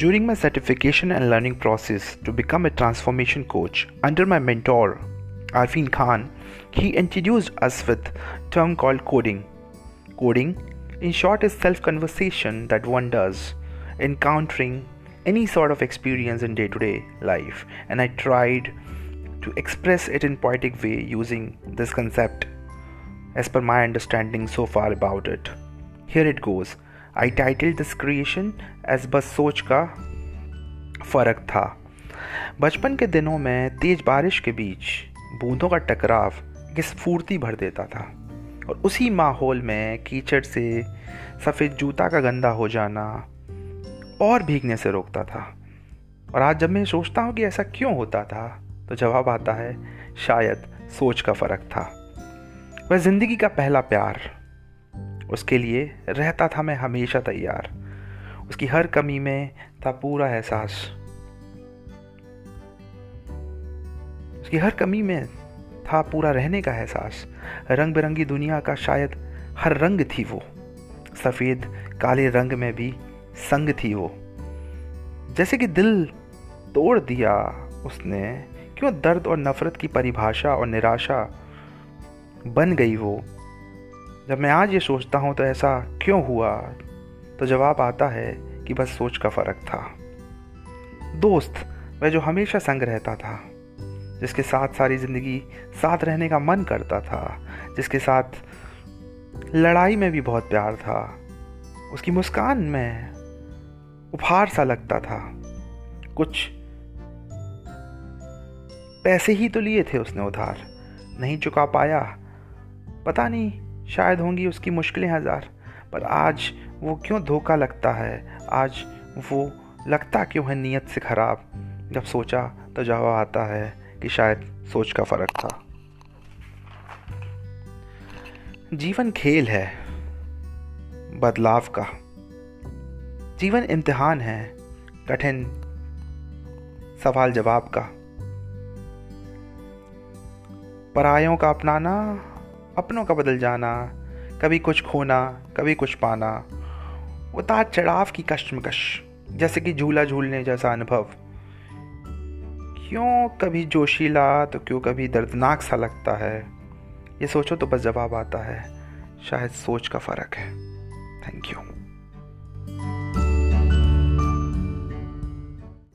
During my certification and learning process to become a transformation coach under my mentor Arfin Khan, he introduced us with term called coding. Coding, in short, is self-conversation that one does, encountering any sort of experience in day-to-day life, and I tried to express it in poetic way using this concept as per my understanding so far about it. Here it goes. I title this creation as बस सोच का फ़र्क था बचपन के दिनों में तेज बारिश के बीच बूंदों का टकराव एक स्फूर्ति भर देता था। और उसी माहौल में कीचड़ से सफ़ेद जूता का गंदा हो जाना और भीगने से रोकता था। और आज जब मैं सोचता हूँ कि ऐसा क्यों होता था तो जवाब आता है, शायद सोच का फ़र्क था। वह ज़िंदगी का पहला प्यार उसके लिए रहता था मैं हमेशा तैयार। उसकी हर कमी में था पूरा एहसास। उसकी हर कमी में था पूरा रहने का एहसास। रंग बिरंगी दुनिया का शायद हर रंग थी वो। सफ़ेद, काले रंग में भी संग थी वो। जैसे कि दिल तोड़ दिया उसने, क्यों दर्द और नफ़रत की परिभाषा और निराशा बन गई वो? जब मैं आज ये सोचता हूँ तो ऐसा क्यों हुआ? तो जवाब आता है कि बस सोच का फ़र्क था। दोस्त वह जो हमेशा संग रहता था, जिसके साथ सारी ज़िंदगी साथ रहने का मन करता था, जिसके साथ लड़ाई में भी बहुत प्यार था, उसकी मुस्कान में उपहार सा लगता था। कुछ पैसे ही तो लिए थे उसने उधार, नहीं चुका पाया, पता नहीं शायद होंगी उसकी मुश्किलें हज़ार, पर आज वो क्यों धोखा लगता है? आज वो लगता क्यों है नीयत से ख़राब? जब सोचा तो जवाब आता है कि शायद सोच का फ़र्क था। जीवन खेल है बदलाव का। जीवन इम्तिहान है कठिन सवाल जवाब का। परायों का अपनाना अपनों का बदल जाना, कभी कुछ खोना, कभी कुछ पाना उतार चढ़ाव की कश्मकश, जैसे कि झूला झूलने जैसा अनुभव। क्यों कभी जोशीला तो क्यों कभी दर्दनाक सा लगता है? ये सोचो तो बस जवाब आता है, शायद सोच का फ़र्क है। Thank you